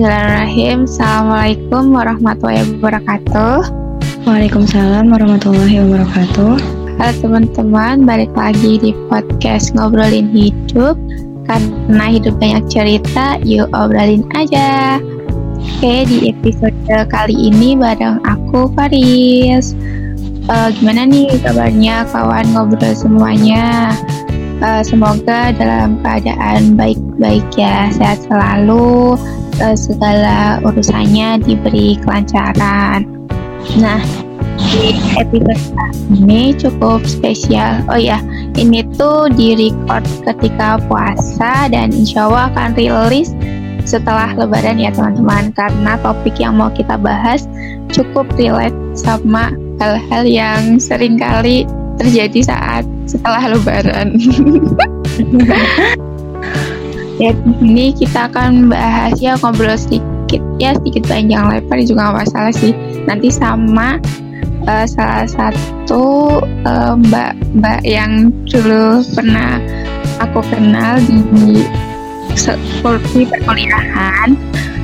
Bismillahirrahmanirrahim. Assalamualaikum warahmatullahi wabarakatuh. Waalaikumsalam warahmatullahi wabarakatuh. Halo teman-teman, balik lagi di podcast ngobrolin hidup. Karena hidup banyak cerita, yuk obrolin aja. Oke, di episode kali ini bareng aku Faris. Uh, gimana nih kabarnya kawan ngobrol semuanya? Uh, semoga dalam keadaan baik-baik ya, sehat selalu, uh, segala urusannya diberi kelancaran. Nah, di episode ini cukup spesial. Oh ya, ini tuh di record ketika puasa dan insya Allah akan rilis setelah lebaran ya teman-teman karena topik yang mau kita bahas cukup relate sama hal-hal yang sering kali terjadi saat setelah lebaran. ya di sini kita akan bahas ya ngobrol sedikit ya sedikit panjang lebar juga nggak masalah sih. Nanti sama uh, salah satu uh, mbak mbak yang dulu pernah aku kenal di seperti perkuliahan.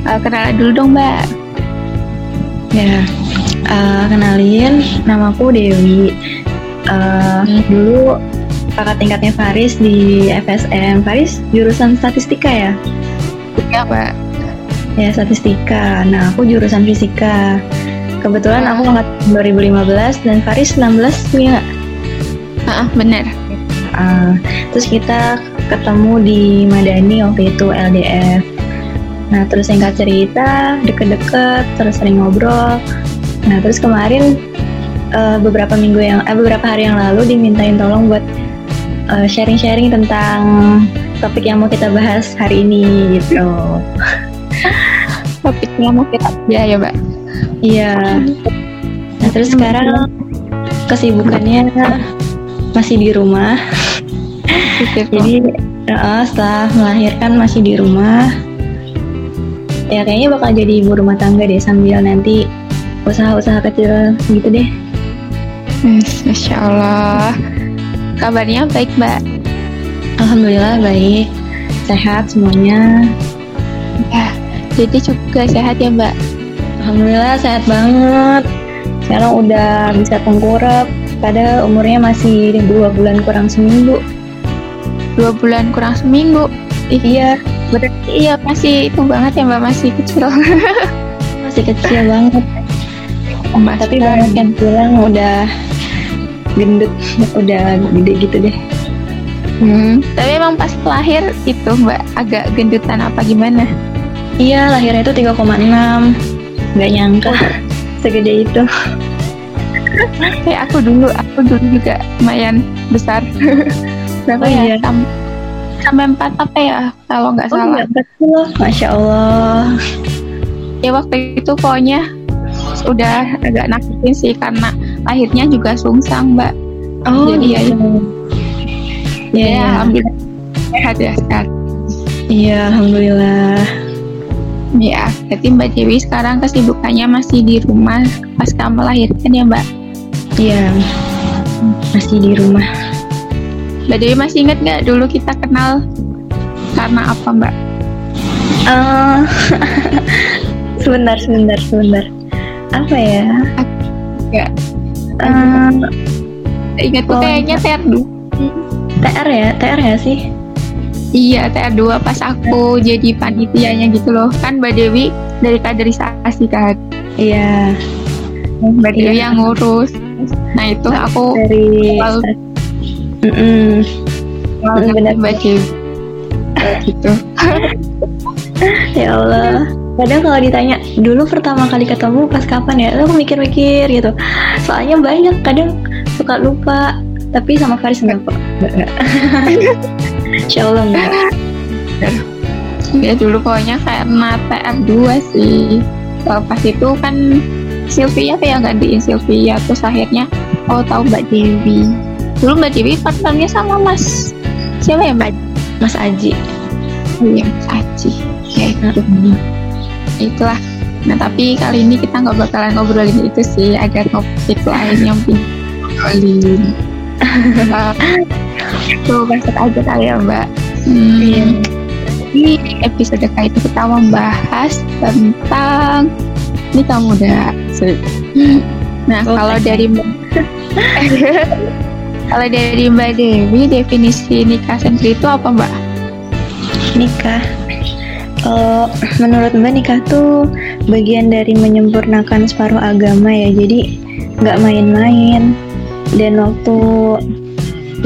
Uh, kenalan dulu dong mbak. Ya uh, kenalin namaku Dewi. Uh, hmm. dulu kakak tingkatnya Faris di FSM. Faris jurusan statistika ya? Iya, Pak. Ya, statistika. Nah, aku jurusan fisika. Kebetulan aku angkat 2015 dan Faris 16, iya nggak? Ah, benar. Uh, terus kita ketemu di Madani waktu itu LDF. Nah, terus singkat cerita, deket-deket, terus sering ngobrol. Nah, terus kemarin uh, beberapa minggu yang, eh, beberapa hari yang lalu dimintain tolong buat Eh, sharing-sharing uh, tentang topik yang mau kita bahas hari ini gitu. Topiknya mau kita ya ya mbak. Iya. Nah terus sekarang kesibukannya masih di rumah. Jadi uh, setelah melahirkan masih di rumah. Ya kayaknya bakal jadi ibu rumah tangga deh sambil nanti usaha-usaha kecil gitu deh. Yes, Masya Allah Kabarnya baik, Mbak? Alhamdulillah baik. Sehat semuanya. Ya, jadi juga sehat ya, Mbak? Alhamdulillah sehat banget. Sekarang udah bisa tengkurap. Pada umurnya masih dua bulan kurang seminggu. Dua bulan kurang seminggu? Iya. Berarti iya masih itu banget ya Mbak, masih kecil. masih kecil banget. Mas, Tapi banyak yang bilang udah gendut udah gede gitu deh. Hmm. tapi emang pas lahir itu mbak agak gendutan apa gimana? Iya lahirnya itu 3,6 nggak nyangka oh. segede itu. Kayak aku dulu aku dulu juga lumayan besar. Berapa oh, ya? iya. Sam sampai empat apa ya kalau nggak oh, salah. betul masya allah. Ya waktu itu pokoknya udah agak nakutin sih karena lahirnya juga sungsang mbak. Oh jadi ya ya, ya alhamdulillah. Sehat ya sehat. Iya alhamdulillah. Ya jadi mbak Dewi sekarang kesibukannya masih di rumah pas kamu melahirkan ya mbak? Iya. Masih di rumah. Mbak Dewi masih ingat nggak dulu kita kenal karena apa mbak? Uh, sebentar sebentar sebentar. Apa ya? Ya uh, ingat tuh kayaknya TR2 TR ya? TR ya sih? Iya TR2 pas aku jadi panitianya gitu loh. Kan Mbak Dewi dari kaderisasi kan? Iya. Mbak iya. Dewi yang ngurus. Nah itu aku dari lalu mm -mm. benar Mbak Dewi. Gitu. Ya Allah kadang kalau ditanya dulu pertama kali ketemu pas kapan ya? Aku mikir-mikir gitu. Soalnya banyak kadang suka lupa tapi sama Faris enggak kok enggak Insya Allah enggak ya dulu pokoknya karena TR2 sih. Pas itu kan Sylvia kayak gantiin Sylvia terus akhirnya oh tahu Mbak Dewi. Dulu Mbak Dewi partnernya sama Mas siapa ya Mbak? Mas Aji. Oh iya Mas Aji. Ya itu itulah nah tapi kali ini kita nggak bakalan ngobrolin itu sih ada topik lain yang ngobrolin tuh basket aja kali ya mbak hmm. Jadi episode kali ini kita membahas tentang nikah muda. Nah, Oh, kalau dari kalau dari Mbak Dewi definisi nikah sendiri itu apa Mbak? Nikah. Kalau menurut Mbak nikah tuh bagian dari menyempurnakan separuh agama ya. Jadi nggak main-main. Dan waktu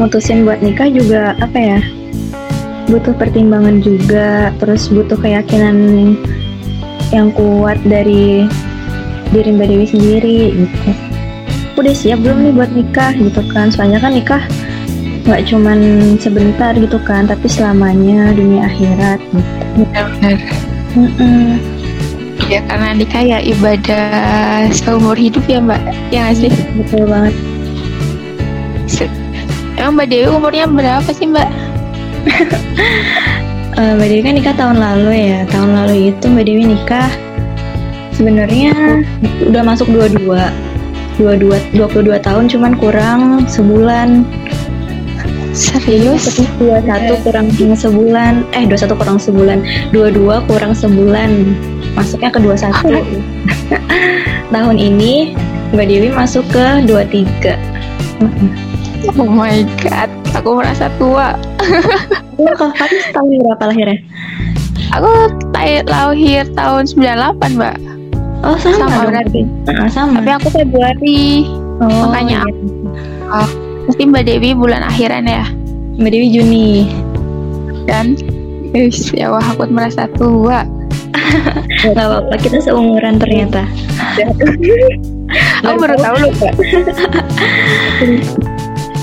mutusin buat nikah juga apa ya? Butuh pertimbangan juga, terus butuh keyakinan yang kuat dari diri Mbak Dewi sendiri gitu. Udah siap belum nih buat nikah gitu kan? Soalnya kan nikah nggak cuman sebentar gitu kan, tapi selamanya dunia akhirat gitu. Benar-benar. Mm-mm. Ya karena nikah ya ibadah seumur hidup ya Mbak. Ya nggak sih? Betul banget. Emang Mbak Dewi umurnya berapa sih Mbak? Eh, Mbak Dewi kan nikah tahun lalu ya. Tahun lalu itu Mbak Dewi nikah sebenarnya udah masuk 22. 22 22 tahun cuman kurang sebulan. Serius? 21 kurang sebulan. Eh 21 kurang sebulan. 22 kurang sebulan. Masuknya ke 21. tahun ini Mbak Dewi masuk ke 23. Oh my god, aku merasa tua. Lu kapan tahun berapa lahirnya? Aku lahir tahun 98 Mbak. Oh sama, Sama berarti. Ah, sama. Tapi aku Februari. oh, makanya iya. Pasti Mbak Dewi bulan akhiran ya. Mbak Dewi Juni. Dan Wis, ya wah aku merasa tua. Gak apa-apa, kita seumuran ternyata. Aku baru tahu loh Mbak.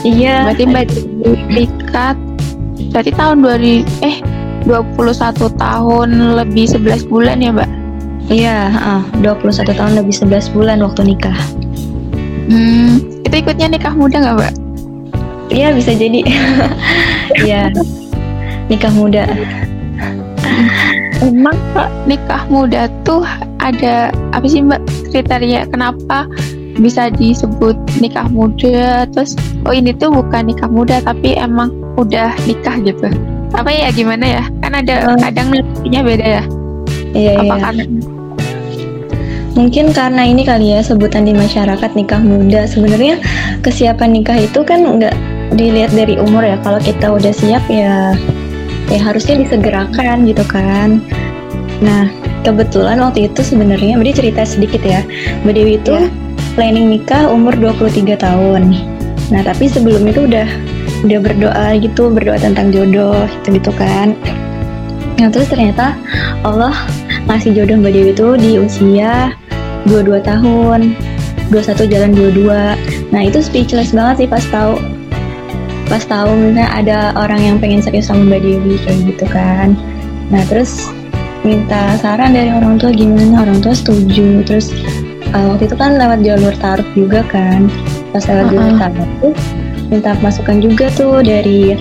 Iya. Berarti Mbak Dewi berarti tahun 2000 eh 21 tahun lebih 11 bulan ya Mbak. Iya, ah, 21 tahun lebih 11 bulan waktu nikah. Hmm, itu ikutnya nikah muda nggak Mbak? Iya, bisa jadi. Iya. nikah muda. Emang Kak, nikah muda tuh ada apa sih Mbak kriteria kenapa bisa disebut nikah muda terus oh ini tuh bukan nikah muda tapi emang udah nikah gitu apa ya gimana ya kan ada Eh. kadang nantinya beda ya Iya, apa iya. karena Mungkin karena ini kali ya sebutan di masyarakat nikah muda. Sebenarnya kesiapan nikah itu kan nggak dilihat dari umur ya. Kalau kita udah siap ya ya harusnya disegerakan gitu kan. Nah, kebetulan waktu itu sebenarnya Mbak cerita sedikit ya. Mbak Dewi itu Iya. planning nikah umur 23 tahun. Nah, tapi sebelum itu udah udah berdoa gitu, berdoa tentang jodoh gitu-gitu kan. Nah, terus ternyata Allah ngasih jodoh Mbak Dewi itu di usia 22 tahun 21 jalan 22 nah itu speechless banget sih pas tahu pas tahu misalnya ada orang yang pengen serius sama Mbak Dewi kayak gitu kan. Nah terus minta saran dari orang tua gimana orang tua setuju. Terus uh, waktu itu kan lewat jalur taruh juga kan. Pas lewat jalur Uh-uh. taruh tuh minta masukan juga tuh dari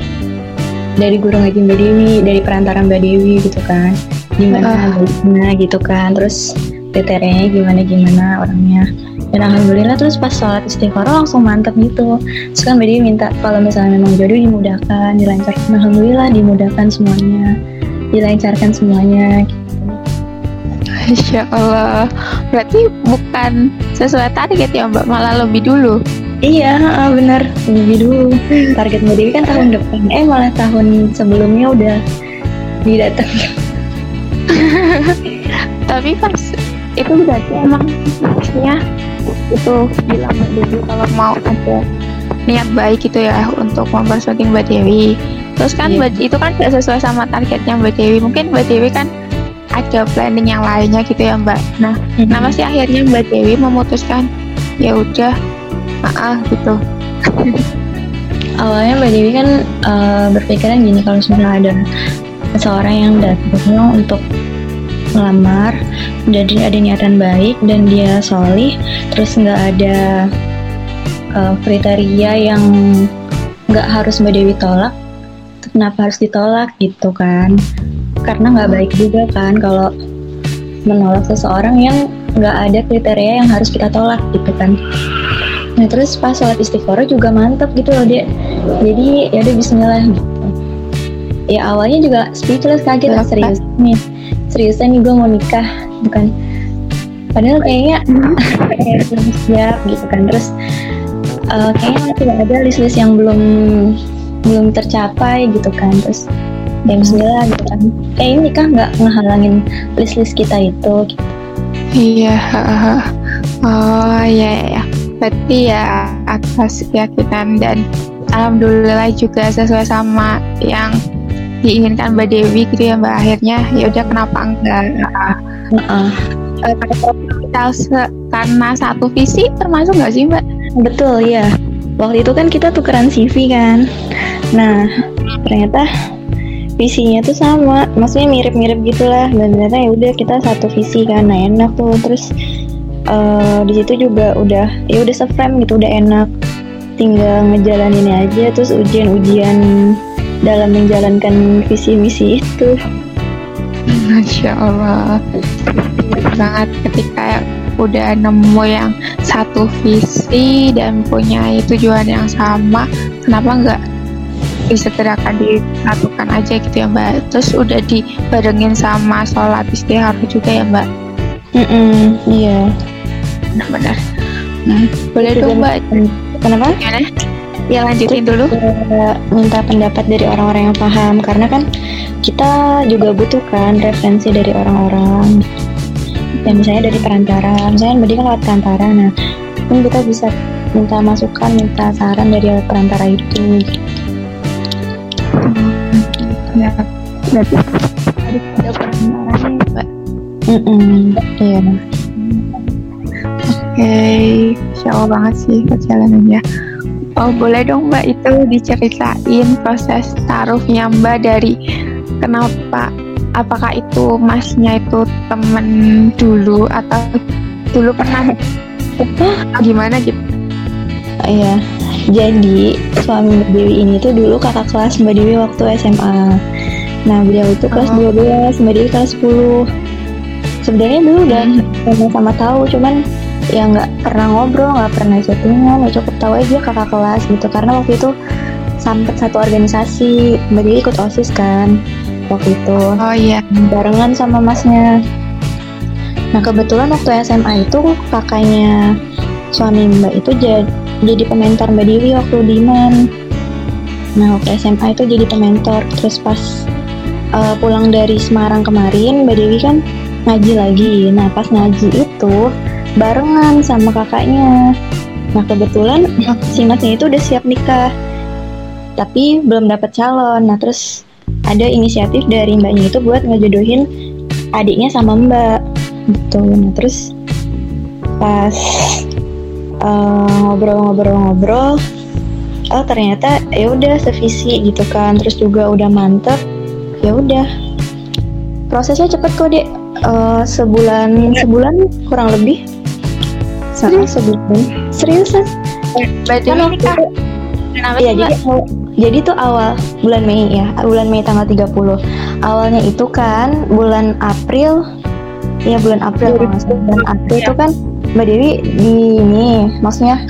dari guru ngaji Mbak Dewi dari perantara Mbak Dewi gitu kan. Gimana baiknya gitu kan. Terus kriterianya gimana gimana orangnya. Dan alhamdulillah terus pas sholat istiqoroh langsung mantep gitu. Terus kan Mbak Dewi minta kalau misalnya memang jodoh dimudahkan dilancarkan alhamdulillah dimudahkan semuanya. Dilancarkan semuanya Insya Allah. Berarti bukan sesuai target ya Mbak? Malah lebih dulu? Iya bener lebih dulu. Target Mbak Dewi kan tahun depan. Eh malah tahun sebelumnya udah didatang tapi pas itu berarti emang maksudnya itu bilang Mbak Dewi kalau mau ada niat baik gitu ya untuk mempersunting Mbak Dewi. Terus kan Iya. Mbak- itu kan gak sesuai sama targetnya Mbak Dewi. Mungkin Mbak Dewi kan ada planning yang lainnya gitu ya Mbak. Nah kenapa sih akhirnya Mbak Dewi memutuskan ya udah maaf gitu? Awalnya Mbak Dewi kan eh, berpikiran gini kalau misalnya ada seseorang yang datang untuk dan dia ada niatan baik dan dia solih. Terus nggak ada eh, kriteria yang nggak harus Mbak Dewi tolak. Kenapa harus ditolak? Gitu kan. Karena nggak baik juga kan kalau menolak seseorang yang nggak ada kriteria yang harus kita tolak gitu kan. Nah terus pas sholat istiqoroh juga mantep gitu loh dia. Jadi ya udah Bismillah gitu. ya awalnya juga speechless kaget lah serius. Nih seriusan nih gue mau nikah bukan padahal kayaknya kayak belum siap gitu kan. Terus uh, kayaknya tidak ada list-list yang belum belum tercapai gitu kan. Terus ya bismillah gitu kan. Kayak ini nikah nggak ngehalangin list-list kita itu. Gitu. iya oh iya ya berarti ya atas keyakinan dan alhamdulillah juga sesuai sama yang diinginkan Mbak Dewi gitu ya Mbak. Akhirnya ya udah kenapa enggak? Uh, uh. karena satu visi termasuk nggak sih Mbak? Betul ya waktu itu kan kita tukeran CV kan. Nah ternyata visinya tuh sama. Maksudnya mirip-mirip gitulah. Dan ternyata ya udah kita satu visi kan. Nah enak tuh. Terus uh, di situ juga udah ya udah seframe gitu. Udah enak. Tinggal ngejalanin aja. Terus ujian-ujian dalam menjalankan visi misi itu. Masya Allah. Sangat ketika udah nemu yang satu visi dan punya tujuan yang sama kenapa nggak bisa disegerakan disatukan aja gitu ya mbak? Terus udah dibarengin sama sholat istihar juga ya mbak? Mm -mm, iya. Benar-benar. Hmm. boleh dong mbak? kenapa? Gimana? Ya lanjutin dulu. Minta pendapat dari orang-orang yang paham karena kan kita juga butuh kan referensi dari orang-orang. Ya misalnya dari perantara misalnya berarti kan lewat perantara. Nah pun kita bisa minta masukan minta saran dari perantara itu. Ya. Berarti ada perantaranya mbak. Mm -mm, iya okay. Insya banget sih perjalanannya. Oh boleh dong Mbak itu diceritain proses taruhnya Mbak dari kenapa apakah itu masnya itu temen dulu atau dulu pernah gimana gitu? Iya, jadi suami Mbak Dewi ini tuh dulu kakak kelas Mbak Dewi waktu SMA. Nah beliau itu kelas oh. 12, Mbak Dewi kelas 10. Sebenarnya dulu udah hmm. sama-sama tahu, cuman ya nggak pernah ngobrol nggak pernah chattingan ya cukup. Tahu aja kakak kelas gitu karena waktu itu sampai satu organisasi mbak Dewi ikut osis kan waktu itu. Oh iya. Barengan sama masnya. Nah kebetulan waktu SMA itu kakaknya suami mbak itu jadi jadi pementor mbak Dewi waktu di Man nah waktu SMA itu jadi pementor. Terus pas uh, pulang dari Semarang kemarin mbak Dewi kan ngaji lagi. Nah pas ngaji itu barengan sama kakaknya. Nah kebetulan si masnya itu udah siap nikah, tapi belum dapat calon. Nah terus ada inisiatif dari mbaknya itu buat ngejodohin adiknya sama mbak, gitu. Nah terus pas eh, ngobrol-ngobrol-ngobrol, uh, oh ternyata ya udah sevisi gitu kan. Terus juga udah mantep, ya udah prosesnya cepet kok dek. Uh, sebulan sebulan kurang lebih sama sebulan seriusan kan nikah. kenapa ya jadi jadi tuh awal bulan Mei ya. Bulan Mei tanggal 30 awalnya itu kan bulan April. Ya bulan April bulan April itu kan Mbak Dewi di ini maksudnya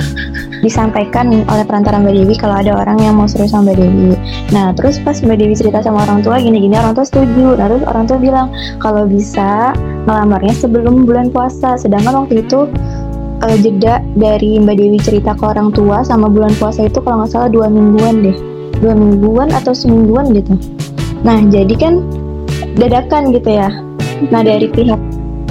disampaikan oleh perantara Mbak Dewi kalau ada orang yang mau serius sama Mbak Dewi. Nah terus pas Mbak Dewi cerita sama orang tua gini-gini orang tua setuju. Nah terus orang tua bilang kalau bisa ngelamarnya sebelum bulan puasa. Sedangkan waktu itu uh, jeda dari Mbak Dewi cerita ke orang tua sama bulan puasa itu kalau nggak salah dua mingguan deh. Dua mingguan atau semingguan gitu. Nah jadi kan dadakan gitu ya. Nah dari pihak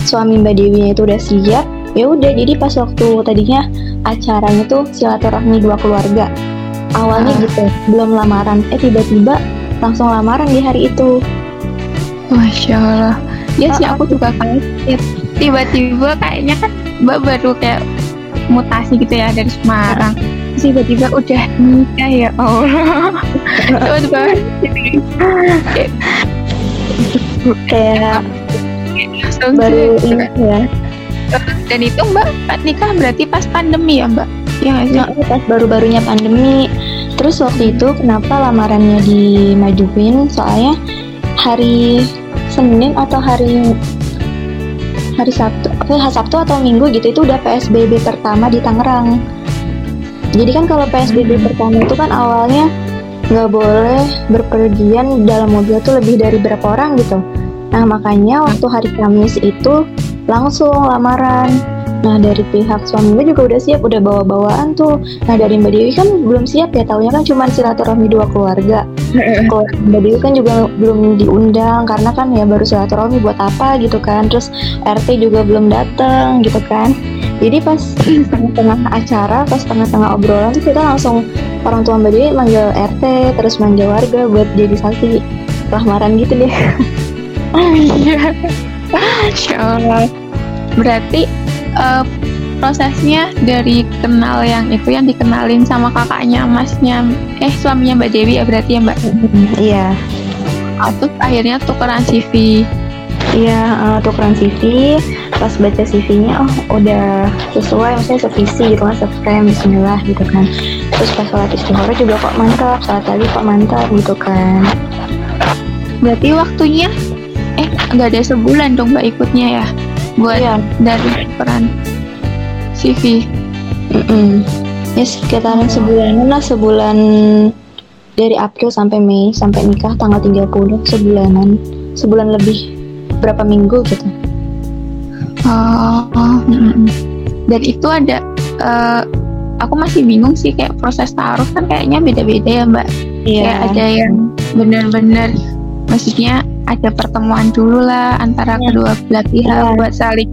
suami Mbak Dewi itu udah siap ya udah jadi pas waktu tadinya acaranya tuh silaturahmi dua keluarga. Awalnya ah. gitu belum lamaran. Eh tiba-tiba langsung lamaran di hari itu. Masya Allah. Ya sih aku juga kaget. Tiba-tiba kayaknya kan mbak baru kayak mutasi gitu ya dari Semarang. Terus tiba-tiba udah nikah ya Allah. Tiba-tiba kayak baru ini ya. Dan itu mbak nikah berarti pas pandemi ya mbak? Ya sih? Nah, pas baru-barunya pandemi. Terus waktu itu kenapa lamarannya dimajuin? Soalnya hari Senin atau hari hari Sabtu, hari Sabtu atau Minggu gitu itu udah PSBB pertama di Tangerang. Jadi kan kalau PSBB pertama itu kan awalnya nggak boleh berpergian dalam mobil tuh lebih dari berapa orang gitu. Nah makanya waktu hari Kamis itu langsung lamaran Nah dari pihak suami gue juga udah siap, udah bawa-bawaan tuh. Nah dari Mbak Dewi kan belum siap ya, taunya kan cuma silaturahmi dua keluarga. Kalau Mbak Dewi kan juga belum diundang karena kan ya baru silaturahmi buat apa gitu kan. Terus RT juga belum datang gitu kan. Jadi pas tengah-tengah acara, pas tengah-tengah obrolan tuh kita langsung orang tua Mbak Dewi manggil RT, terus manggil warga buat jadi saksi lamaran gitu deh. Oh iya. Masya Allah. Berarti uh, prosesnya dari kenal yang itu yang dikenalin sama kakaknya masnya eh suaminya Mbak Dewi ya berarti ya Mbak? Iya. Oh, terus akhirnya tukeran CV iya uh, tukeran CV pas baca CV-nya oh udah sesuai maksudnya sevisi gitu kan seframe Bismillah gitu kan. Terus pas sholat istighfar juga kok mantap sholat lagi kok mantap gitu kan. Berarti waktunya eh nggak ada sebulan dong mbak ikutnya ya buat iya. dari peran CV. Mm -mm. Ya sekitaran sebulanan lah sebulan dari April sampai Mei sampai nikah tanggal 30 sebulanan sebulan lebih berapa minggu gitu. Oh, oh mm dan itu ada uh, aku masih bingung sih kayak proses taruh kan kayaknya beda-beda ya mbak. Iya. Kayak ada yang benar-benar maksudnya ada pertemuan dulu lah antara ya. kedua belah pihak ya. buat saling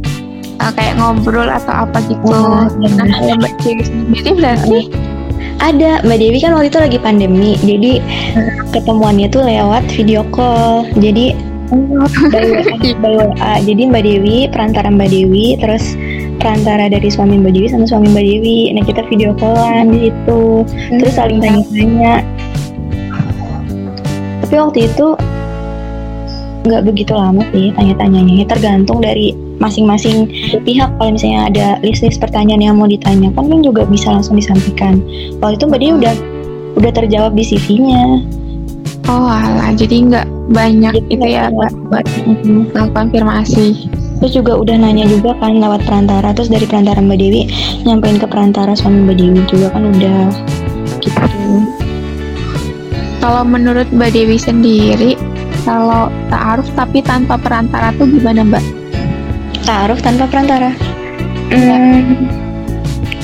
uh, kayak ngobrol atau apa gitu. Oh, nah, kalau Mbak Dewi sendiri berarti ada Mbak Dewi kan waktu itu lagi pandemi, jadi ketemuannya tuh lewat video call. Jadi oh. by WA, Jadi Mbak Dewi perantara Mbak Dewi, terus perantara dari suami Mbak Dewi sama suami Mbak Dewi. Nah kita video callan di situ, terus saling hmm. tanya-tanya. Tapi waktu itu nggak begitu lama sih tanya-tanyanya. Tergantung dari masing-masing pihak. Kalau misalnya ada list-list pertanyaan yang mau ditanyakan kan juga bisa langsung disampaikan. Waktu itu mbak dia udah udah terjawab di CV-nya oh alah jadi nggak banyak jadi itu ya mbak? buat mm-hmm. konfirmasi. Terus juga udah nanya juga kan lewat perantara. Terus dari perantara mbak Dewi nyampein ke perantara suami mbak Dewi juga kan udah gitu. Kalau menurut mbak Dewi sendiri kalau ta'aruf tapi tanpa perantara tuh gimana mbak? Ta'aruf tanpa perantara? Hmm,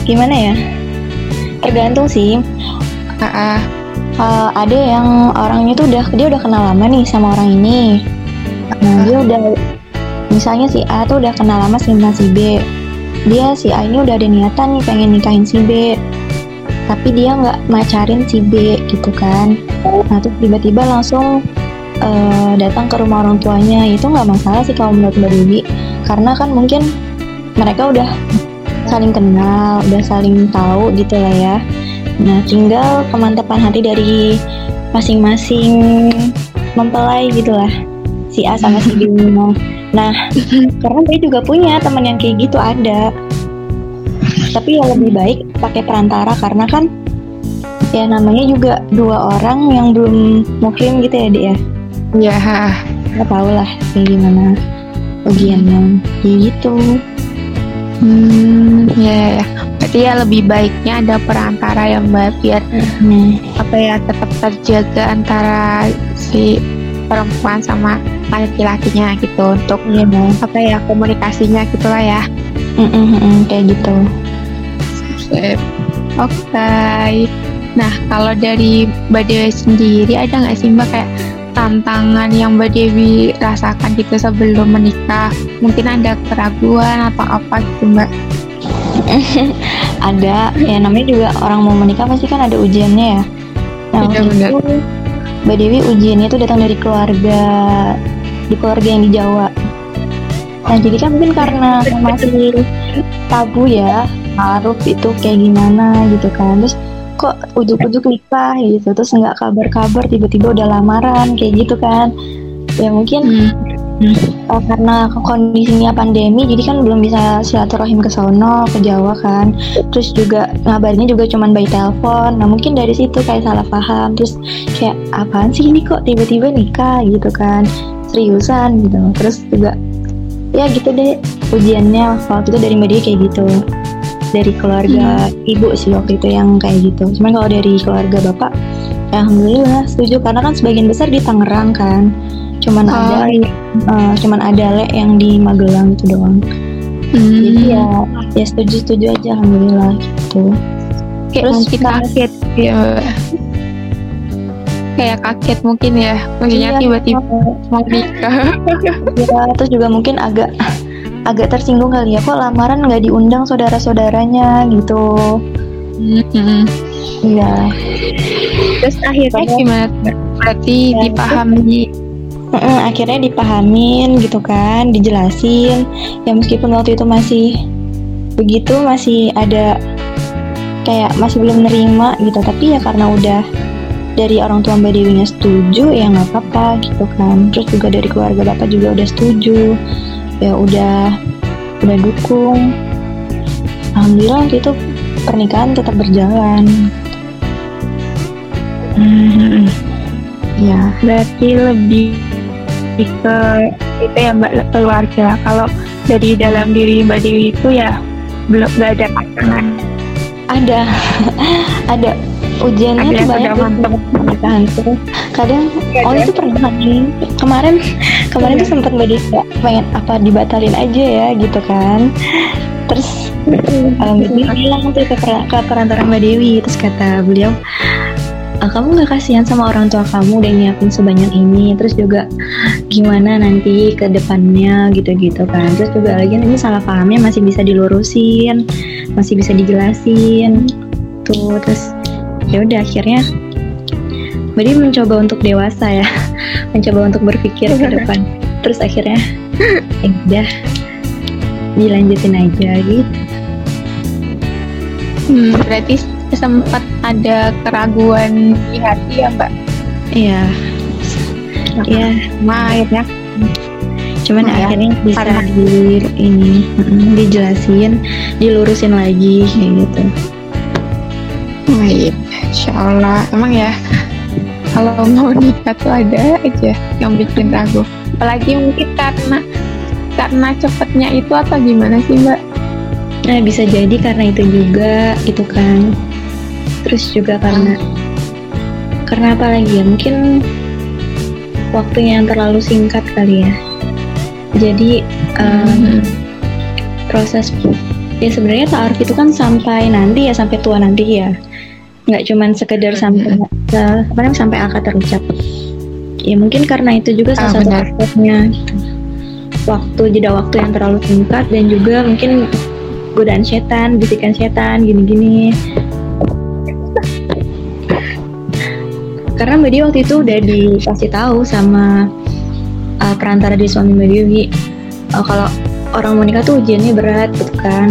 gimana ya? Tergantung sih. Uh, uh, uh, ada yang orangnya tuh udah dia udah kenal lama nih sama orang ini. Nah dia udah misalnya si A tuh udah kenal lama sama si B. Dia si A ini udah ada niatan nih pengen nikahin si B tapi dia nggak macarin si B gitu kan nah terus tiba-tiba langsung uh, datang ke rumah orang tuanya. Itu nggak masalah sih kalau menurut Mbak Dewi. Karena kan mungkin mereka udah saling kenal udah saling tahu gitu lah ya. Nah tinggal kemantapan hati dari masing-masing mempelai gitulah si A sama si B. Nah karena dia juga punya teman yang kayak gitu ada. Tapi ya lebih baik pakai perantara karena kan ya namanya juga dua orang yang belum muhrim gitu ya dia ya ya nggak tahu lah kayak gimana ujiannya. Gitu. hmm ya, ya berarti ya lebih baiknya ada perantara yang mbak biar hmm. apa ya tetap terjaga antara si perempuan sama laki-lakinya gitu untuk ya, apa ya komunikasinya gitulah ya. Mm -mm, kayak gitu. Oke. Okay. nah kalau dari mbak Dewi sendiri ada nggak sih mbak kayak tantangan yang Mbak Dewi rasakan gitu sebelum menikah? Mungkin ada keraguan atau apa gitu Mbak? ada, ya namanya juga orang mau menikah pasti kan ada ujiannya ya. Nah, ya, itu Mbak Dewi ujiannya itu datang dari keluarga di keluarga yang di Jawa. Nah jadi kan mungkin karena masih tabu ya, harus itu kayak gimana gitu kan. Terus kok ujuk-ujuk nikah gitu. Terus nggak kabar-kabar tiba-tiba udah lamaran kayak gitu kan. Ya mungkin hmm. Uh, karena kondisinya pandemi jadi kan belum bisa silaturahim ke sono ke Jawa kan. Terus juga ngabarnya juga cuman by telepon. Nah mungkin dari situ kayak salah paham. Terus kayak apaan sih ini kok tiba-tiba nikah? gitu kan. Seriusan gitu. Terus juga ya gitu deh ujiannya waktu itu dari media kayak gitu dari keluarga hmm. ibu sih waktu itu yang kayak gitu. Cuman kalau dari keluarga bapak Ya, Alhamdulillah setuju karena kan sebagian besar di Tangerang kan. Cuman Oh, ada iya. eh, cuman ada le yang di Magelang itu doang. Hmm. Jadi ya ya setuju setuju aja alhamdulillah gitu. kayak terus mungkin nah- kaget ya kayak kaget mungkin ya maksudnya Iya. tiba-tiba mau nikah Ya, terus juga mungkin agak agak tersinggung kali ya kok lamaran nggak diundang saudara-saudaranya gitu. Hmm. Iya. terus akhirnya Soalnya- gimana berarti Ya, dipahami Mm-mm, akhirnya dipahamin gitu kan, dijelasin. Ya meskipun waktu itu masih begitu, masih ada kayak masih belum nerima gitu. Tapi ya karena udah dari orang tua Mbak Dewinya setuju, ya nggak apa-apa gitu kan. Terus juga dari keluarga bapak juga udah setuju, ya udah udah dukung. Alhamdulillah waktu itu pernikahan tetap berjalan. Hmm. Ya, berarti lebih ke itu ya mbak keluarga kalau dari dalam diri mbak Dewi itu ya belum nggak ada pasangan ada ada ujiannya ada tuh banyak mantep kadang oh itu pernah kemarin kemarin tuh sempat mbak Dika pengen apa dibatalin aja ya gitu kan. Terus um, bilang tuh ke, ke perantara mbak Dewi. Terus kata beliau "Ah, kamu nggak kasihan sama orang tua kamu udah nyiapin sebanyak ini. Terus juga gimana nanti ke depannya gitu-gitu kan. Terus juga lagi ini salah pahamnya masih bisa dilurusin masih bisa dijelasin. Tuh terus ya udah akhirnya Mbak Di mencoba untuk dewasa ya. Mencoba untuk berpikir ke depan. Terus akhirnya ya udah dilanjutin aja gitu. Hmm, berarti sempat ada keraguan di hati ya mbak? Iya. Iya. Nah, akhirnya cuman Oh, ya. akhirnya bisa Karena- di ini dijelasin dilurusin lagi kayak gitu. Baik, Insya Allah. Emang ya, kalau mau nikah tuh ada aja yang bikin ragu. Apalagi mungkin karena karena cepetnya itu atau gimana sih Mbak? nah bisa jadi karena itu juga gitu kan terus juga karena karena apa lagi ya mungkin waktunya yang terlalu singkat kali ya jadi um, Hmm. proses ya sebenarnya taaruf itu kan sampai nanti ya sampai tua nanti ya nggak cuman sekedar sampai se- apa namanya sampai akad terucap. Ya mungkin karena itu juga Ah, salah satu faktornya waktu jeda waktu yang terlalu singkat dan juga mungkin godaan setan bisikan setan gini-gini. Karena Mbak waktu itu udah dikasih tahu sama uh, perantara di suami Mbak uh, kalau orang mau nikah tuh ujiannya berat gitu kan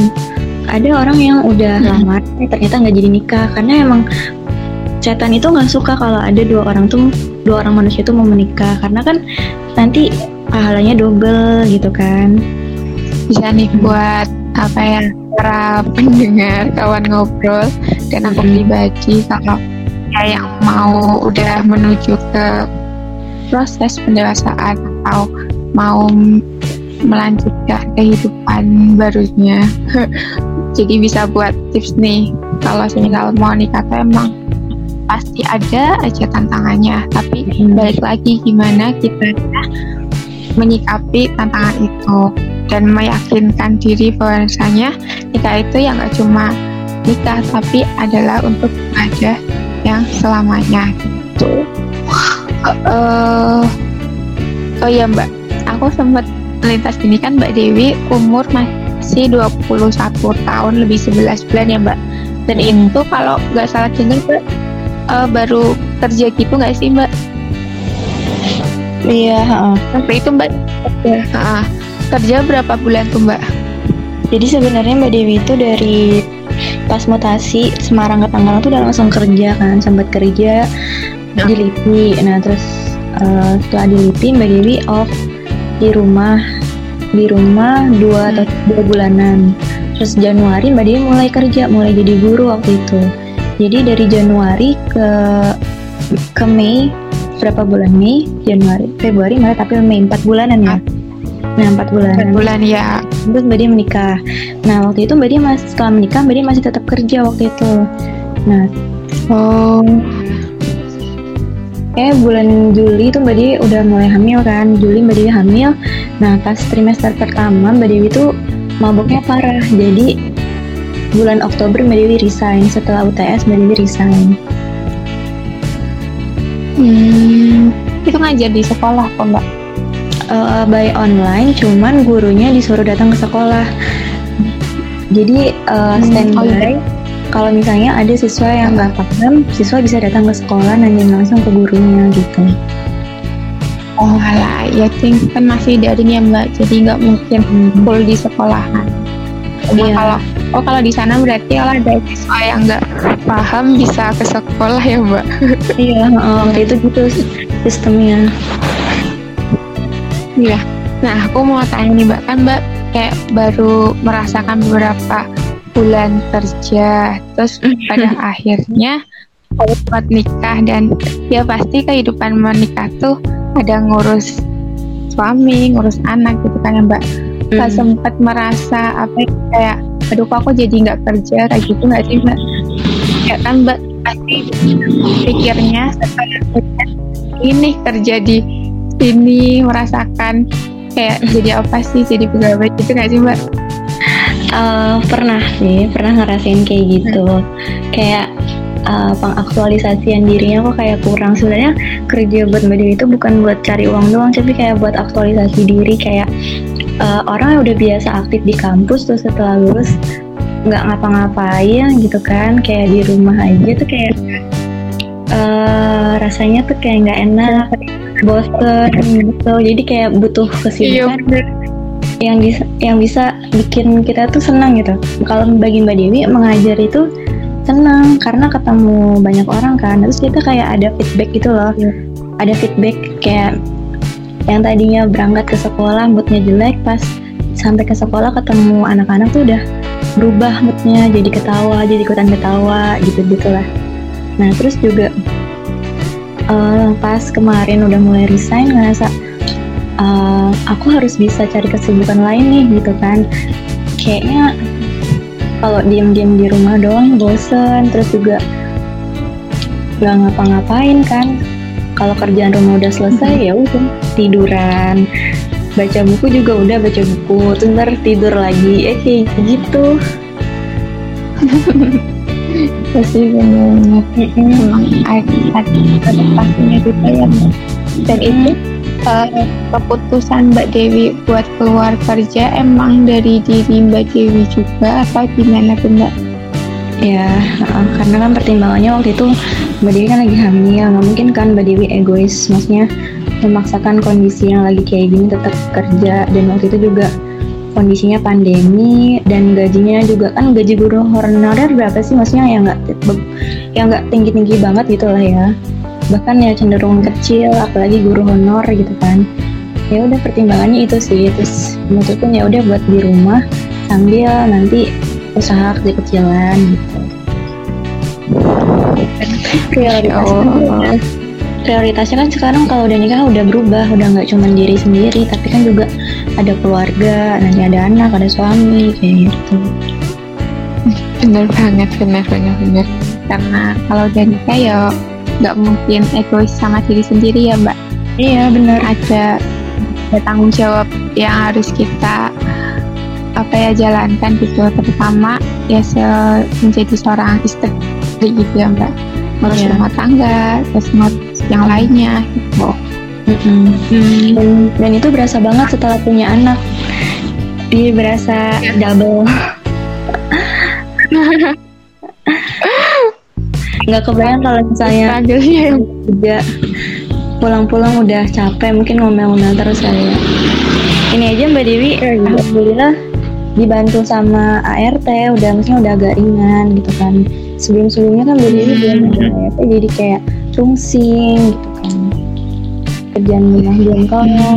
ada orang yang udah Hmm. lamar eh, ternyata nggak jadi nikah karena emang setan itu nggak suka kalau ada dua orang tuh dua orang manusia tuh mau menikah karena kan nanti pahalanya double gitu kan Bisa nih buat apa ya para pendengar kawan ngobrol dan aku Hmm. pribadi kalau ya yang mau udah menuju ke proses pendewasaan atau mau melanjutkan kehidupan barunya jadi bisa buat tips nih kalau misal mau nikah tuh emang pasti ada aja tantangannya tapi Hmm. balik lagi gimana kita menyikapi tantangan itu dan meyakinkan diri bahwasanya nikah itu ya nggak cuma nikah tapi adalah untuk aja yang selamanya gitu. Eh, oh ya Mbak, aku sempat melintas gini kan Mbak Dewi umur masih 21 tahun lebih 11 bulan ya Mbak. Dan itu kalau nggak salah dengar Mbak eh, baru kerja gitu nggak sih Mbak? iya heeh. Sampai itu Mbak kerja. Ah, kerja berapa bulan tuh Mbak? jadi sebenarnya Mbak Dewi itu dari pas mutasi Semarang ke Tangerang tuh udah langsung kerja kan sempat kerja Ya. di LIPI nah terus eh, setelah di LIPI Mbak Dewi off di rumah di rumah dua atau dua bulanan. Terus Januari Mbak Dewi mulai kerja mulai jadi guru waktu itu. Jadi dari Januari ke ke Mei berapa bulan Mei? Januari Februari Maret April Mei empat bulanan ya? Nah empat bulanan. Empat bulan ya. terus Mbak Dia menikah. Nah waktu itu Mbak Dia masih setelah menikah Mbak Dia masih tetap kerja waktu itu. Nah Oh, kayak bulan Juli tuh Mbak Dewi udah mulai hamil kan? Juli Mbak Dewi hamil. Nah pas trimester pertama Mbak Dewi tuh mabuknya parah. Jadi bulan Oktober Mbak Dewi resign. Setelah UTS Mbak Dewi resign. Hmm, itu ngajar di sekolah kok mbak? uh, by online cuman gurunya disuruh datang ke sekolah. Jadi uh, standby hmm, oh iya. Kalau misalnya ada siswa yang nggak paham siswa bisa datang ke sekolah nanya langsung ke gurunya gitu. Oh alah ya ting kan masih daring ya mbak. Jadi nggak mungkin hmm. full di sekolahan. Iya. kalau oh kalau di sana berarti kalau ada siswa yang nggak paham bisa ke sekolah ya mbak? Iya um, itu gitu sistemnya. Iya. Nah aku mau tanya nih mbak. Kan mbak kayak baru merasakan beberapa bulan kerja. Terus pada akhirnya buat nikah dan ya pasti kehidupan menikah tuh ada ngurus suami ngurus anak gitu kan ya mbak. Mm. sempat merasa apa ya, kayak aduh kok aku jadi nggak kerja? Kayak gitu nggak sih mbak? Ya kan mbak? Pasti pikirnya setelah ini kerja di sini merasakan kayak jadi apa sih jadi pegawai gitu nggak sih mbak uh, pernah sih pernah ngerasain kayak gitu. Hmm. kayak uh, pengaktualisasian dirinya kok kayak kurang. Sebenarnya kerja buat mbak Dewi itu bukan buat cari uang doang tapi kayak buat aktualisasi diri. Kayak uh, orang yang udah biasa aktif di kampus terus setelah lulus nggak ngapa-ngapain gitu kan. Kayak di rumah aja tuh kayak uh, rasanya tuh kayak nggak enak bosen gitu. Jadi kayak butuh kesibukan. iya, yang bisa yang bisa bikin kita tuh senang gitu. Kalau bagi mbak Dewi mengajar itu senang karena ketemu banyak orang kan. Terus kita kayak ada feedback gitu loh. Iya. ada feedback kayak yang tadinya berangkat ke sekolah moodnya jelek pas sampai ke sekolah ketemu anak-anak tuh udah berubah moodnya jadi ketawa jadi ikutan ketawa gitu gitulah nah terus juga uh, pas kemarin udah mulai resign ngerasa uh, aku harus bisa cari kesibukan lain nih gitu kan kayaknya kalau diem-diem di rumah doang bosen terus juga gak ngapa-ngapain kan kalau kerjaan rumah udah selesai ya udah tiduran baca buku juga udah baca buku ntar tidur lagi eh kayak gitu pasti benar memang ada pastinya juga ya dan itu uh, keputusan Mbak Dewi buat keluar kerja emang dari diri Mbak Dewi juga apa gimana tuh Mbak? Ya, uh, karena kan pertimbangannya waktu itu Mbak Dewi kan lagi hamil, nggak mungkin kan Mbak Dewi egois, maksudnya memaksakan kondisi yang lagi kayak gini tetap kerja dan waktu itu juga kondisinya pandemi dan gajinya juga kan gaji guru honorer berapa sih maksudnya yang nggak yang nggak tinggi tinggi banget gitu lah ya bahkan ya cenderung kecil apalagi guru honor gitu kan. Ya udah pertimbangannya itu sih. Terus menurutku ya udah buat di rumah sambil nanti usaha kecil kecilan gitu. Prioritasnya prioritasnya kan sekarang kalau udah nikah udah berubah udah nggak cuma diri sendiri tapi kan juga ada keluarga nanti ada anak ada suami kayak gitu. Bener banget bener bener bener karena kalau udah nikah ya nggak mungkin egois sama diri sendiri ya mbak. Iya bener ada ada tanggung jawab yang harus kita apa ya jalankan gitu. Terutama ya se menjadi seorang istri gitu ya mbak. Ngurus yeah. rumah tangga terus yang lainnya gitu. Mm. dan, dan itu berasa banget setelah punya anak. Dia berasa yeah. double nggak kebayang kalau misalnya juga pulang-pulang udah capek mungkin ngomel-ngomel terus kali ya. Ini aja Mbak Dewi. Iya. alhamdulillah dibantu sama ART udah maksudnya udah agak ringan gitu kan. Sebelum-sebelumnya kan Mbak Dewi belum ada ART jadi kayak tungsing gitu kan. Kerjaan rumah belum kono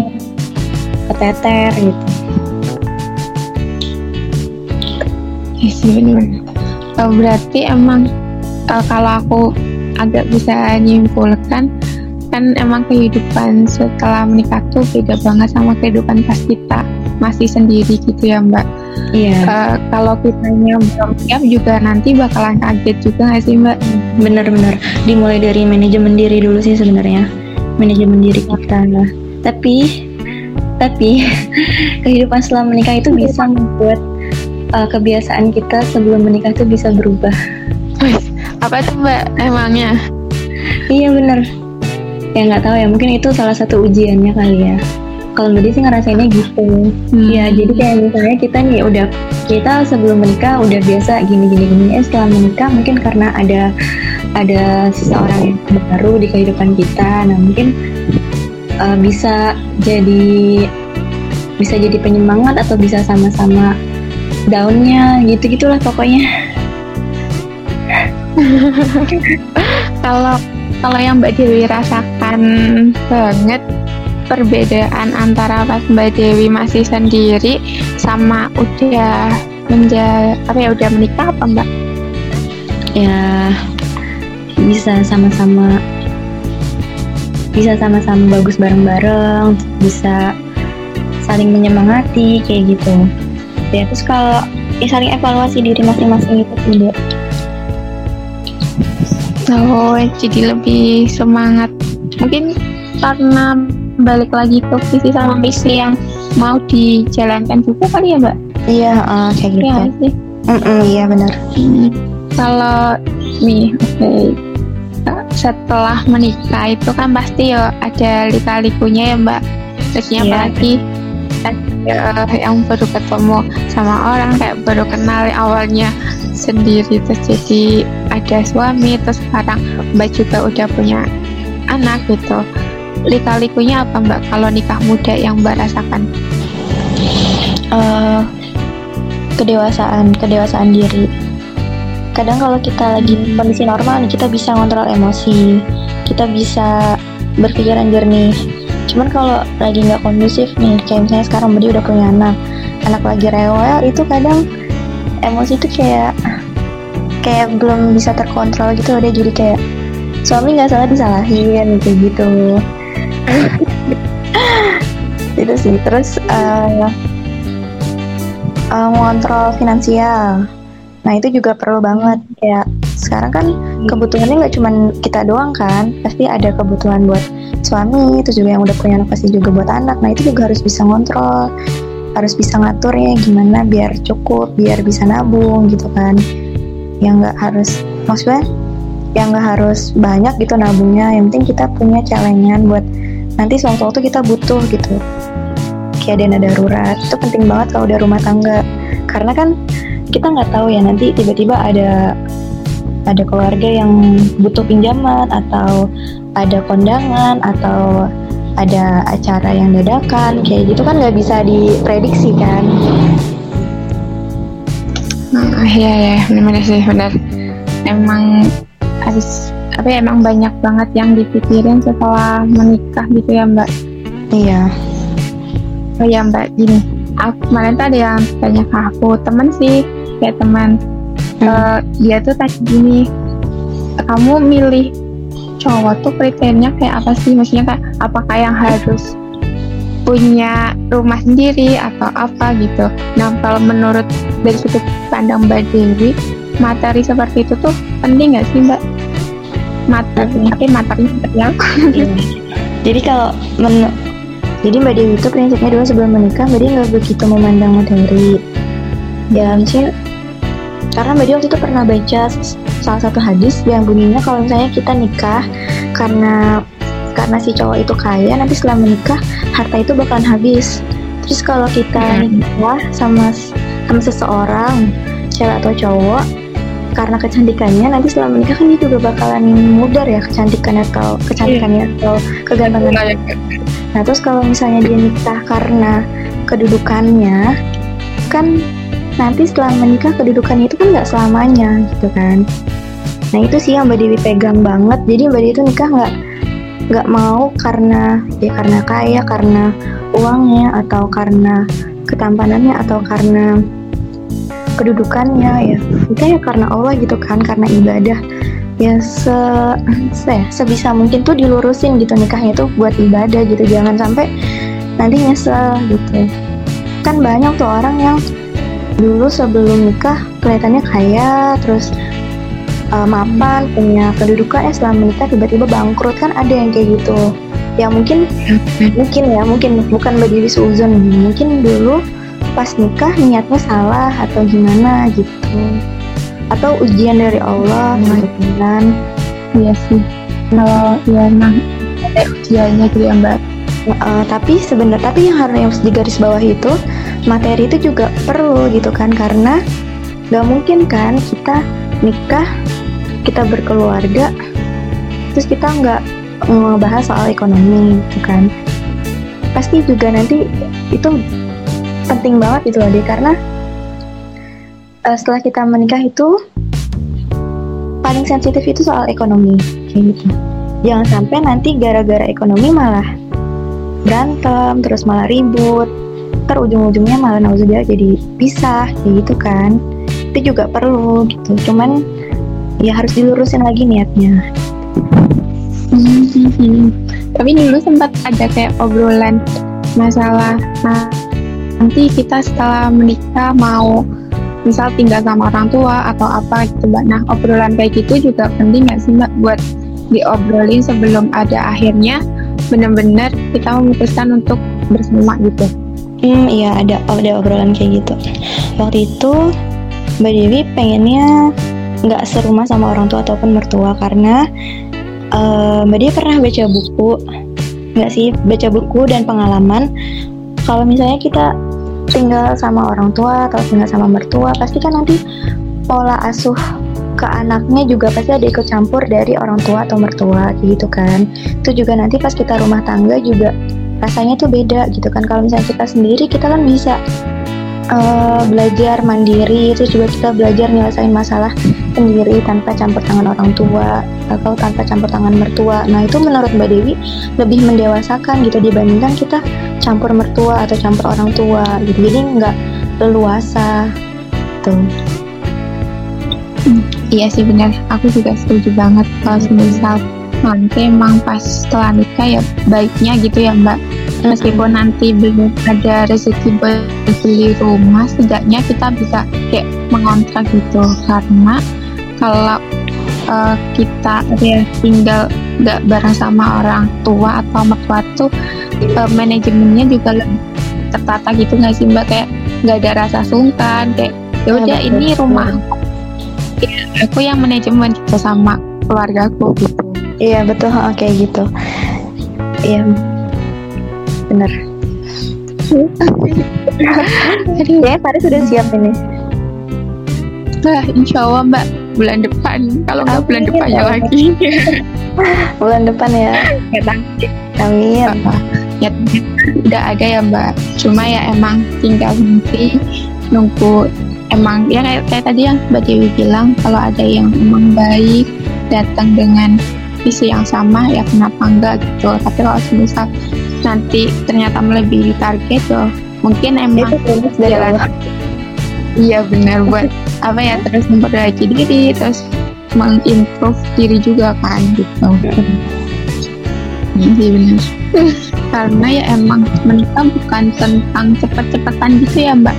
keteter gitu. Ya sih benar oh, berarti emang uh, kalau aku agak bisa nyimpulkan kan emang kehidupan setelah menikah tuh beda banget sama kehidupan pas kita masih sendiri gitu ya Mbak. Iya. Uh, kalau kitanya belum siap juga nanti bakalan kaget juga nggak sih Mbak? Bener-bener dimulai dari manajemen diri dulu sih sebenarnya manajemen diri kita. Tapi tapi kehidupan setelah menikah itu bisa membuat uh, kebiasaan kita sebelum menikah itu bisa berubah. Apa tuh Mbak emangnya? Iya bener. Ya nggak tahu ya mungkin itu salah satu ujiannya kali ya kalau Mbak sih ngerasainnya gitu hmm. ya jadi kayak misalnya kita nih udah kita sebelum menikah udah biasa gini gini gini eh setelah menikah mungkin karena ada ada seseorang yang baru di kehidupan kita nah mungkin uh, bisa jadi bisa jadi penyemangat atau bisa sama-sama daunnya gitu gitulah pokoknya kalau kalau yang Mbak Dewi rasakan banget perbedaan antara pas Mbak Dewi masih sendiri sama udah menja apa ya udah menikah apa Mbak? Ya bisa sama-sama bisa sama-sama bagus bareng-bareng, bisa saling menyemangati kayak gitu. Ya terus kalau ya saling evaluasi diri masing-masing itu tidak. Oh, jadi lebih semangat. Mungkin karena balik lagi ke visi sama misi yang mau dijalankan juga kali ya mbak iya uh, kayak gitu iya sih mm -mm, iya benar hmm. kalau nih oke okay. setelah menikah itu kan pasti ya ada lika-likunya ya mbak terusnya yeah. apalagi ya, yang baru ketemu sama orang kayak baru kenal awalnya sendiri terus jadi ada suami terus sekarang mbak juga udah punya anak gitu lika-likunya apa mbak kalau nikah muda yang mbak rasakan? Uh, kedewasaan, kedewasaan diri. Kadang kalau kita lagi kondisi normal nih, kita bisa ngontrol emosi, kita bisa berpikiran jernih. Cuman kalau lagi nggak kondusif nih, kayak misalnya sekarang dia udah punya anak, anak lagi rewel, itu kadang emosi itu kayak kayak belum bisa terkontrol gitu dia jadi kayak suami nggak salah disalahin kayak gitu. Itu sih. Terus uh, uh, mengontrol finansial. Nah itu juga perlu banget. Kayak sekarang kan kebutuhannya nggak cuma kita doang kan. Pasti ada kebutuhan buat suami itu juga yang udah punya anak pasti juga buat anak. Nah itu juga harus bisa ngontrol. Harus bisa ngaturnya gimana biar cukup biar bisa nabung gitu kan yang nggak harus maksudnya yang nggak harus banyak gitu nabungnya. Yang penting kita punya celengan buat nanti suatu waktu kita butuh gitu. Kayak dana darurat itu penting banget kalau udah rumah tangga. Karena kan kita nggak tahu ya nanti tiba-tiba ada ada keluarga yang butuh pinjaman atau ada kondangan atau ada acara yang dadakan kayak gitu kan nggak bisa diprediksi kan nah, iya ya benar sih benar. Emang harus apa ya emang banyak banget yang dipikirin setelah menikah gitu ya mbak? Iya. Oh ya mbak. Gini aku kemarin tuh ada yang tanya ke aku temen sih kayak teman. Hmm. uh, dia tuh tanya gini kamu milih cowok tuh kriterianya kayak apa sih? Maksudnya kayak apakah yang harus punya rumah sendiri atau apa gitu. Nah kalau menurut dari sudut pandang mbak Dewi materi seperti itu tuh penting nggak sih mbak? Materi tapi materi seperti apa iya. jadi kalau men jadi mbak Dewi itu prinsipnya dulu sebelum menikah mbak Dewi nggak begitu memandang materi ya misalnya karena mbak Dewi waktu itu pernah baca salah satu hadis yang bunyinya kalau misalnya kita nikah karena karena si cowok itu kaya nanti setelah menikah harta itu bakalan habis terus kalau kita iya. nikah sama sama seseorang cewek atau cowok karena kecantikannya nanti setelah menikah kan dia juga bakalan mudar ya kecantikannya atau kecantikannya yeah. atau kegantengan. Iya, iya. Nah terus kalau misalnya dia nikah karena kedudukannya kan nanti setelah menikah kedudukannya itu kan nggak selamanya gitu kan. Nah itu sih yang Mbak Dewi pegang banget. Jadi Mbak Dewi itu nikah nggak nggak mau karena ya karena kaya, karena uangnya atau karena ketampanannya atau karena kedudukannya ya. Itu ya karena Allah gitu kan karena ibadah. Ya se, se sebisa mungkin tuh dilurusin gitu nikahnya tuh buat ibadah gitu. Jangan sampai nanti nyesel gitu. Kan banyak tuh orang yang dulu sebelum nikah kelihatannya kaya terus uh, mapan punya kedudukan eh setelah menikah tiba-tiba bangkrut. Kan ada yang kayak gitu. Ya mungkin mungkin ya mungkin. Bukan bagi suzon mungkin dulu pas nikah niatnya salah atau gimana gitu. Atau ujian dari Allah gitu kan iya sih. Kalau ya emang ada ujiannya gitu ya mbak. Uh, tapi sebenarnya tapi yang harus digaris bawah itu materi itu juga perlu gitu kan. Karena nggak mungkin kan kita nikah kita berkeluarga terus kita nggak ngebahas soal ekonomi gitu kan. Pasti juga nanti itu penting banget itu loh deh karena uh, setelah kita menikah itu paling sensitif itu soal ekonomi kayak gitu. Jangan sampai nanti gara-gara ekonomi malah berantem terus malah ribut ter ujung-ujungnya malah nauzubillah jadi pisah kayak gitu kan. Itu juga perlu gitu. Cuman ya harus dilurusin lagi niatnya. Hmm, tapi dulu sempat ada kayak obrolan masalah nah, nanti kita setelah menikah mau misal tinggal sama orang tua atau apa gitu mbak. Nah obrolan kayak gitu juga penting nggak sih mbak buat diobrolin sebelum ada akhirnya benar-benar kita memutuskan untuk bersama gitu? Hmm iya ada ada obrolan kayak gitu. Waktu itu mbak Dewi pengennya nggak serumah sama orang tua ataupun mertua karena uh, mbak Dewi pernah baca buku. Nggak sih? Baca buku dan pengalaman. Kalau misalnya kita tinggal sama orang tua atau tinggal sama mertua pasti kan nanti pola asuh ke anaknya juga pasti ada ikut campur dari orang tua atau mertua gitu kan. Itu juga nanti pas kita rumah tangga juga rasanya tuh beda gitu kan. Kalau misalnya kita sendiri kita kan bisa uh, belajar mandiri itu juga kita belajar nyelesain masalah sendiri tanpa campur tangan orang tua atau tanpa campur tangan mertua. Nah itu menurut Mbak Dewi lebih mendewasakan gitu dibandingkan kita campur mertua atau campur orang tua gitu. Jadi nggak leluasa. Tuh. Hmm, iya sih benar. Aku juga setuju banget kalau misal nanti emang pas setelah nikah ya baiknya gitu ya mbak. Meskipun nanti belum ada rezeki beli rumah setidaknya kita bisa kayak mengontrak gitu. Karena kalau uh, kita ya tinggal nggak bareng sama orang tua atau mertua tuh uh, manajemennya juga lebih tertata gitu nggak sih mbak? Kayak nggak ada rasa sungkan kayak ya udah ya, ini rumah ya, aku yang manajemen gitu sama keluargaku gitu. Iya betul oke okay, gitu. Iya. Bener. Ya Faris sudah siap ini. Wah, insya Allah mbak bulan depan. Kalau nggak bulan depannya lagi. Bulan depan ya. Amin. Ya, udah ada ya Mbak. Cuma ya emang tinggal nanti nunggu emang ya kayak, kayak tadi yang Mbak Dewi bilang kalau ada yang emang baik datang dengan visi yang sama ya kenapa enggak gitu. Tapi kalau misal nanti ternyata melebihi target tuh mungkin emang itu jalan iya benar buat apa ya terus memperbaiki diri terus mengimprove diri juga kan gitu. Iya. Sih benar. Karena ya emang menikah bukan tentang cepet-cepetan gitu ya mbak.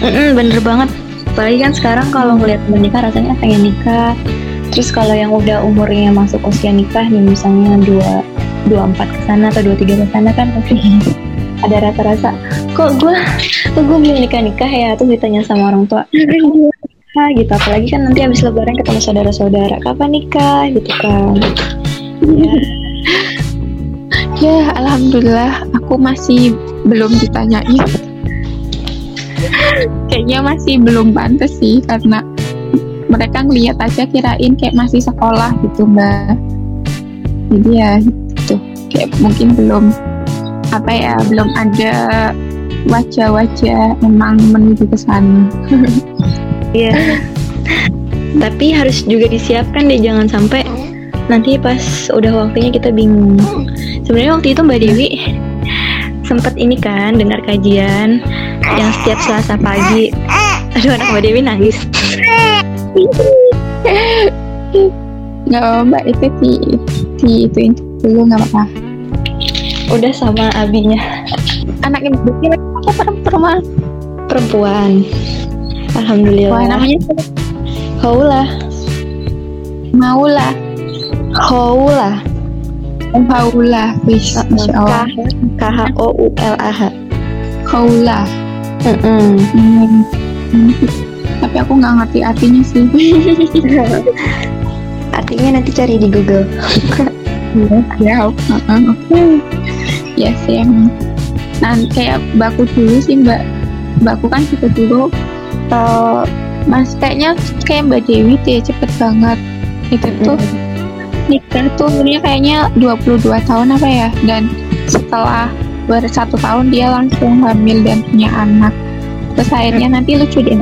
Mm bener banget. Apalagi kan sekarang kalau ngeliat menikah rasanya pengen nikah. Terus kalau yang udah umurnya masuk usia nikah nih misalnya dua dua empat ke sana atau dua tiga ke sana kan pasti ada rasa-rasa kok gue kok gue belum nikah nikah ya? Tuh ditanya sama orang tua nikah gitu. Apalagi kan nanti habis lebaran ketemu saudara-saudara. Kapan nikah? gitu kan. Ya. Ya alhamdulillah aku masih belum ditanyain kayaknya masih belum pantas sih karena mereka ngeliat aja kirain kayak masih sekolah gitu mbak. Jadi ya gitu. Kayak mungkin belum apa ya belum ada wajah-wajah emang menuju ke sana Iya. Tapi harus juga disiapkan deh jangan sampai nanti pas udah waktunya kita bingung. Sebenarnya waktu itu Mbak Dewi sempat ini kan dengar kajian yang setiap Selasa pagi. Aduh anak Mbak Dewi nangis. Gak apa mbak itu di di itu dulu nggak apa-apa. Udah sama abinya. Anaknya Dewi apa perempuan? perempuan. Alhamdulillah. Wah, namanya Haula. Maula. Haula. Haula. Wis. K H O U L A H. Haula. Mm-mm. Hmm. Tapi aku nggak ngerti artinya sih. Artinya nanti cari di Google. ya, oke. Ya sih Nah, kayak baku dulu sih mbak. Mbakku kan juga dulu. eh, mas kayaknya kayak Mbak Dewi deh cepet banget. Itu tuh nikah tuh umurnya kayaknya 22 tahun apa ya dan setelah baru satu tahun dia langsung hamil dan punya anak terus akhirnya nanti lucu deh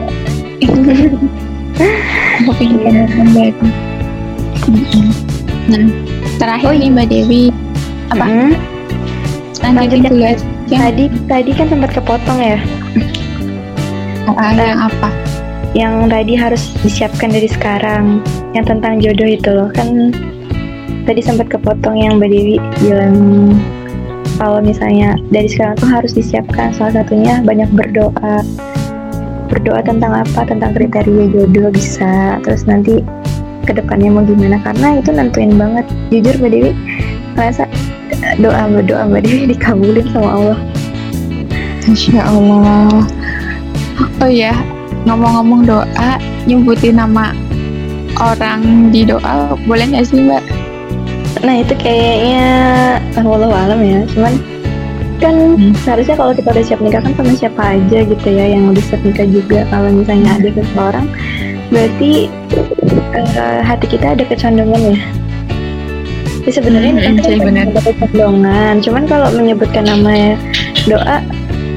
aku pengen Iya. Mm-mm. nah terakhir Oh, nih Mbak Dewi apa Mm-mm. lanjutin Lanjut. dulu aja Tadi tadi kan sempat kepotong ya. Ah, yang apa? Yang tadi harus disiapkan dari sekarang. Yang tentang jodoh itu loh. Kan tadi sempat kepotong yang Mbak Dewi bilang. Kalau misalnya dari sekarang tuh harus disiapkan. Salah satunya banyak berdoa. Berdoa tentang apa? Tentang kriteria jodoh bisa. Terus nanti ke depannya mau gimana? Karena itu nentuin banget. Jujur Mbak Dewi merasa doa berdoa Mbak Dewi dikabulin sama Allah. Masya Allah. Oh ya ngomong-ngomong doa nyebutin nama orang di doa boleh nggak sih Mbak? Nah itu kayaknya Allah alam ya Cuman kan Hmm. seharusnya kalau kita udah siap nikah kan sama siapa aja gitu ya Yang udah siap nikah juga. Kalau misalnya ada seseorang Berarti eh, hati kita ada kecondongan ya Jadi sebenarnya Hmm, nikah itu iya, kan benar. kecondongan Cuman kalau menyebutkan nama doa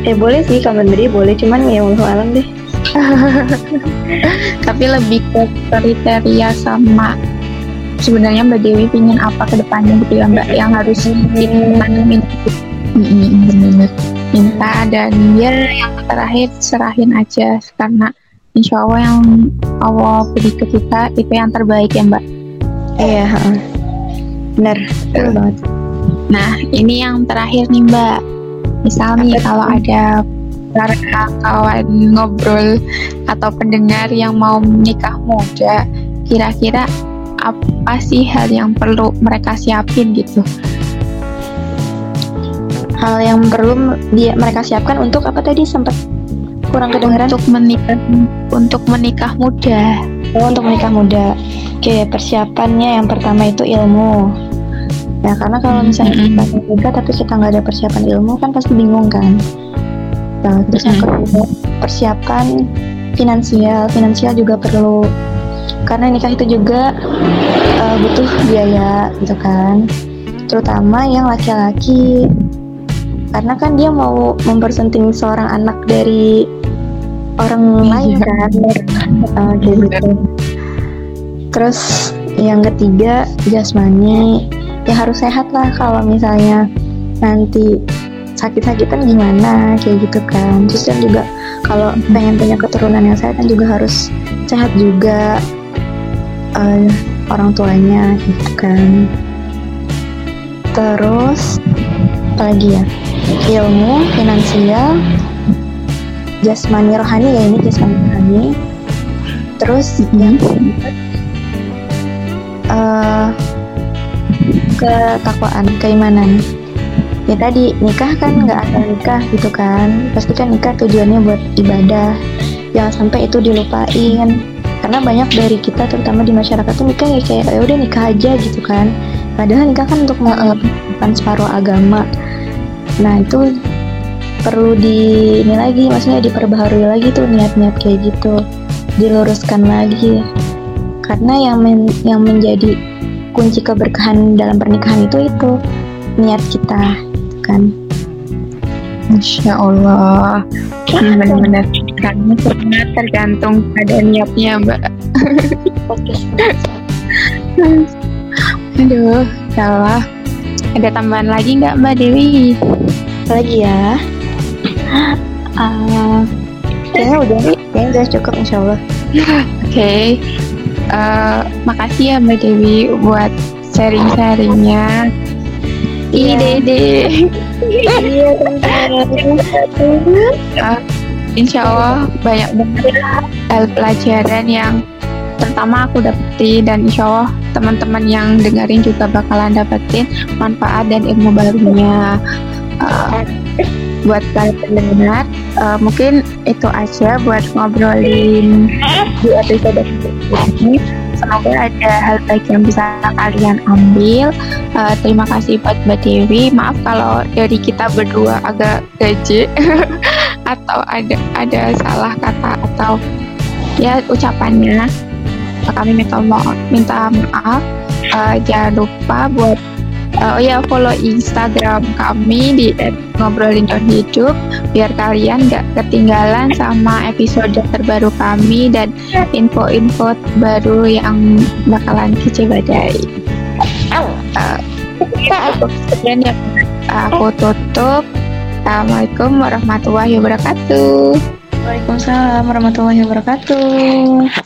Ya boleh sih kalau berdiri boleh. Cuman ya Allah alam deh. Tapi lebih ke kriteria sama sebenarnya Mbak Dewi pingin apa ke depannya gitu ya Mbak yang harus ditanemin benar minta dan ya yang terakhir serahin aja karena insya Allah yang Allah beri ke kita itu yang terbaik ya Mbak. Iya heeh. Benar Betul banget. Nah ini yang terakhir nih Mbak. Misal nih Apa kalau ada para kawan ngobrol atau pendengar yang mau menikah muda kira-kira apa sih hal yang perlu mereka siapin gitu? Hal yang perlu dia mereka siapkan untuk apa tadi? Sempat kurang kedengaran untuk menikah untuk menikah muda. Oh, untuk menikah muda. Oke, persiapannya yang pertama itu ilmu. Ya, karena kalau misalnya kita nikah tapi kita nggak ada persiapan ilmu kan pasti bingung kan. Nah, terus yang Mm-mm. kedua, persiapan finansial. Finansial juga perlu. Karena nikah itu juga eh, butuh biaya gitu kan. Terutama yang laki-laki. Karena kan dia mau mempersunting seorang anak dari orang lain Iya. kan. Eh, kayak gitu. Terus yang ketiga jasmani ya harus sehat lah kalau misalnya nanti sakit-sakitan gimana kayak gitu kan. Terus kan juga kalau pengen punya keturunan yang sehat kan juga harus sehat juga eh, orang tuanya gitu kan. Terus apa lagi ya? Ilmu, finansial, jasmani rohani ya ini jasmani rohani. Terus yang keempat eh ketakwaan, keimanan. Ya tadi nikah kan nggak asal nikah gitu kan. Pasti kan nikah tujuannya buat ibadah. Jangan sampai itu dilupain. Karena banyak dari kita terutama di masyarakat tuh nikah ya kayak ya udah nikah aja gitu kan. Padahal nikah kan untuk melakukan separuh agama. Nah itu perlu di ini lagi, maksudnya diperbaharui lagi tuh niat-niat kayak gitu, diluruskan lagi. Karena yang men- yang menjadi kunci keberkahan dalam pernikahan itu itu niat kita, gitu kan. Masya Allah Ini benar-benar karena sangat tergantung pada niatnya Mbak Aduh, salah Ada tambahan lagi nggak Mbak Dewi? Lagi ya? Ah, kayaknya udah, kayaknya udah cukup insya Allah. Oke Eh, Makasih ya Mbak Dewi buat sharing-sharingnya Ini Iya. Dede Iya. Eh, insya Allah banyak banget pelajaran yang pertama aku dapetin dan insya Allah teman-teman yang dengerin juga bakalan dapetin manfaat dan ilmu barunya uh, buat kalian pendengar uh, mungkin itu aja buat ngobrolin di episode ini semoga ada hal baik yang bisa kalian ambil. Uh, terima kasih buat Mbak Dewi. Maaf kalau dari kita berdua agak gaje atau ada ada salah kata atau ya ucapannya. Kami minta maaf minta maaf. Uh, jangan lupa buat uh, oh ya follow Instagram kami di ngobrolin on hidup biar kalian gak ketinggalan sama episode terbaru kami dan info-info baru yang bakalan kece badai. Uh, sekian ya aku tutup. Assalamualaikum warahmatullahi wabarakatuh. Waalaikumsalam warahmatullahi wabarakatuh.